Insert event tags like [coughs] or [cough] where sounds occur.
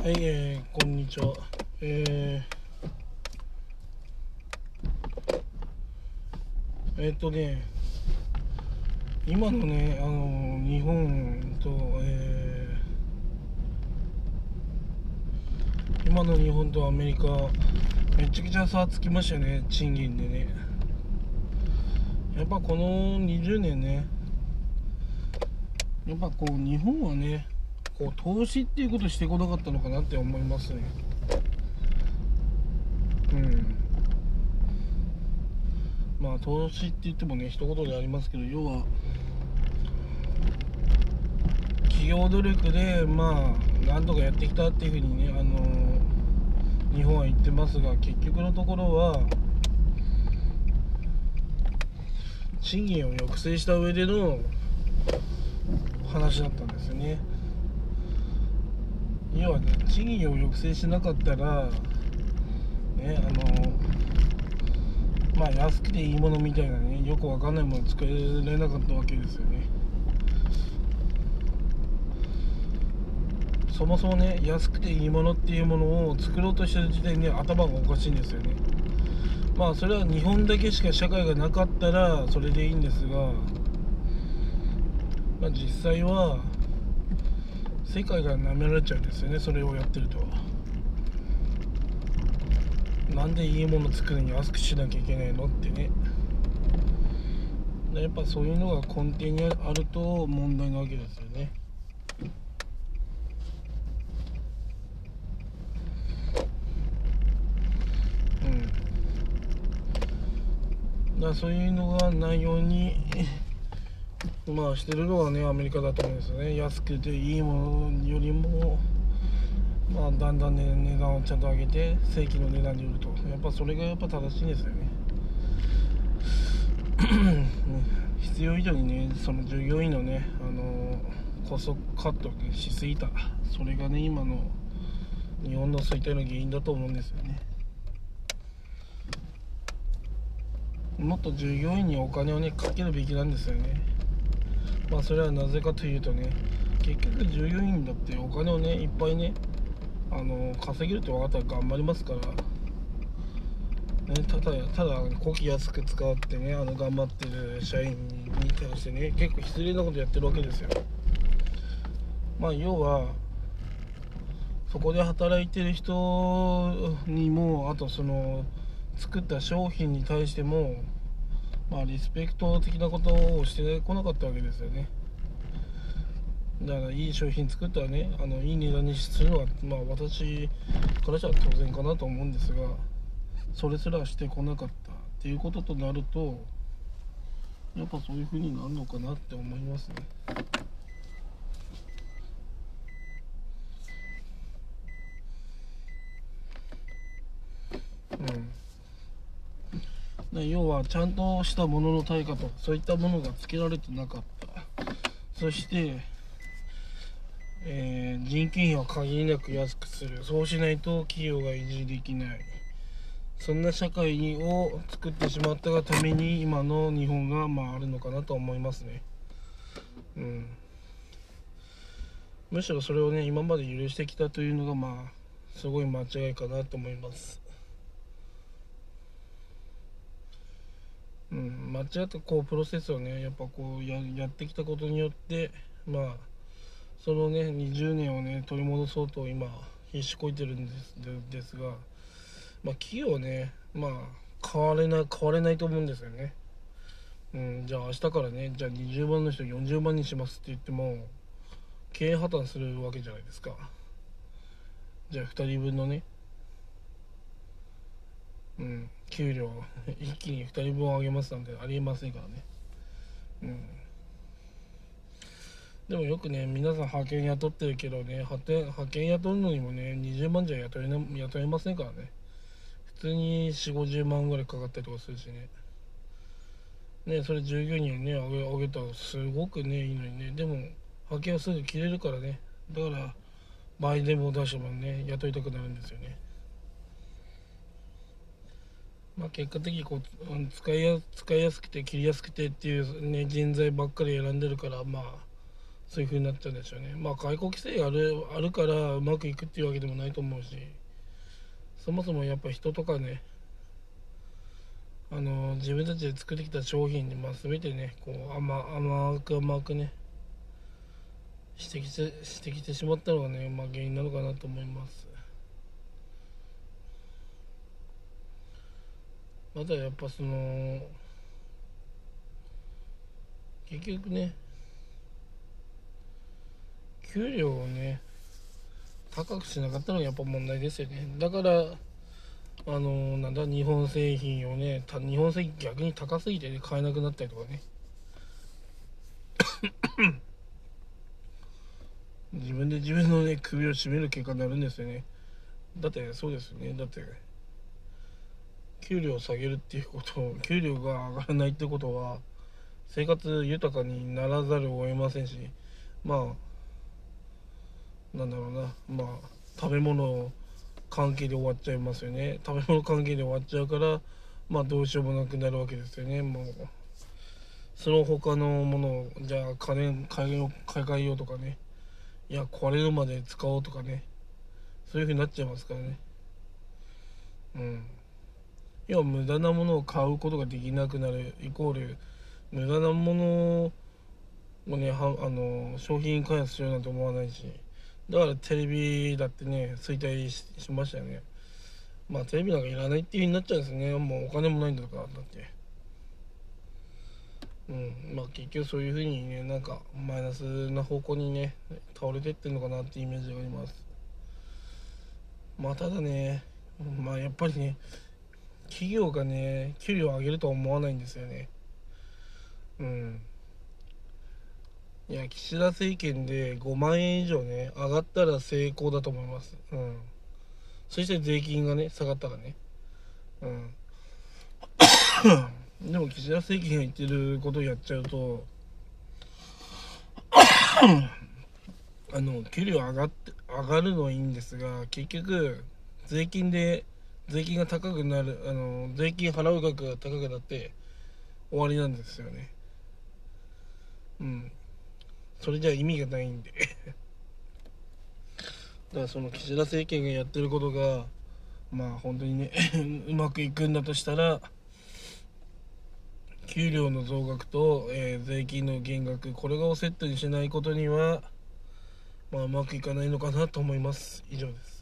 はい、えー、こんにちは。えー、えーっとね、今のね、あの日本と、えー、今の日本とアメリカ、めちゃくちゃ差つきましたよね、賃金でね。やっぱこの20年ね、やっぱこう、日本はね、こう投資っていうことしてこなかったのかなって思いますねうんまあ投資って言ってもね一言でありますけど要は企業努力でまあなんとかやってきたっていうふうにねあの日本は言ってますが結局のところは賃金を抑制した上での話だったんですよね。要はね賃金を抑制しなかったらねあのまあ安くていいものみたいなねよくわかんないもの作れなかったわけですよね。そもそもね安くていいものっていうものを作ろうとしてる時点で頭がおかしいんですよね。まあそれは日本だけしか社会がなかったらそれでいいんですがまあ実際は世界が舐められちゃうんですよねそれをやってると。なんでいいもの作るに安くしなきゃいけないのってね。やっぱそういうのが根底にあると問題なわけですよね。うん。だそういうのがないようにまあしてるのはねアメリカだと思うんですよね安くていいものよりもまあだんだんね値段をちゃんと上げて正規の値段で売るとやっぱそれがやっぱ正しいんですよね。必要以上にねその従業員のねあのコストカットしすぎた。それがね今の日本の衰退の原因だと思うんですよね。もっと従業員にお金をねかけるべきなんですよね。まあそれはなぜかというとね結局従業員だってお金をねいっぱいねあの稼げるって分かったら頑張りますから、ね、ただただこき安く使ってねあの頑張ってる社員に対してね結構失礼なことやってるわけですよ。まあ要はそこで働いてる人にもあとその作った商品に対してもまあリスペクト的なことをしてこなかったわけですよね。だからいい商品作ったらねあのいい値段にするのはまあ私からしたら当然かなと思うんですがそれすらしてこなかったっていうこととなるとやっぱそういうふうになるのかなって思いますねうん要はちゃんとしたものの対価とそういったものがつけられてなかった。そしてえー、人件費は限りなく安くする。そうしないと企業が維持できない。そんな社会を作ってしまったがために今の日本がまああるのかなと思いますね。うん。むしろそれをね今まで許してきたというのがまあすごい間違いかなと思います。うん間違ったこうプロセスをねやっぱこうややってきたことによってまあそのね20年をね取り戻そうと今必死こいてるんですですが、まあ、企業ねまあ変われない変われないと思うんですよね。うん、じゃあ明日からねじゃあ20万の人40万にしますって言っても経営破綻するわけじゃないですかじゃあ2人分のねうん給料一気に2人分上げますなんてありえませんからね。うん。でもよくね皆さん派遣雇ってるけどね派遣派遣雇うのにもね20万じゃ雇えな雇えませんからね。普通に4 5 0万ぐらいかかったりとかするしね。ねそれ従業員にねあげあげたらすごくねいいのにね。でも派遣はすぐ切れるからね。だから倍でも出してもね雇いたくなるんですよね。まあ結果的にこう使いや使いやすくて切りやすくてっていうね人材ばっかり選んでるからまあそういう風になっちゃうんでしょうね。まあ外交規制あるあるからうまくいくっていうわけでもないと思うしそもそもやっぱ人とかねあの自分たちで作ってきた商品に、まあ、全てねこう甘甘く甘くねしてきてしてきてしまったのがね、まあ、原因なのかなと思います。まだやっぱその結局ね給料をね高くしなかったのがやっぱ問題ですよね。だからあのなんだ日本製品をね日本製品逆に高すぎて、ね、買えなくなったりとかね。[coughs] 自分で自分のね首を絞める結果になるんですよね。だってそうですよね。だって給料を下げるっていうこと給料が上がらないってことは生活豊かにならざるを得ませんしまあなんだろうな。まあ食べ物関係で終わっちゃいますよね。食べ物関係で終わっちゃうからまあどうしようもなくなるわけですよね。もうその他のものをじゃあ金買い替えようとかね。いや壊れるまで使おうとかね。そういう風になっちゃいますからね。うん。要は無駄なものを買うことができなくなるイコール無駄なものをねはあの商品開発しようなんて思わないし。だからテレビだってね衰退しましたよね。まあテレビなんかいらないっていう風になっちゃうんですね。もうお金もないんだからだって。うん。まあ結局そういう風にねなんかマイナスな方向にね倒れてってんのかなっていうイメージがあります。まあただねまあやっぱりね企業がね給料を上げるとは思わないんですよね。うん。いや岸田政権で5万円以上ね上がったら成功だと思います。うん。そして税金がね下がったらね。うん。[coughs] でも岸田政権が言ってることをやっちゃうと [coughs] あの給料上がって上がるのはいいんですが結局税金で税金が高くなるあの税金払う額が高くなって終わりなんですよね。うん。それじゃ意味がないんで。[laughs] だからその岸田政権がやってることがまあ本当にね [laughs] うまくいくんだとしたら給料の増額と、えー、税金の減額これをセットにしないことにはまあうまくいかないのかなと思います。以上です。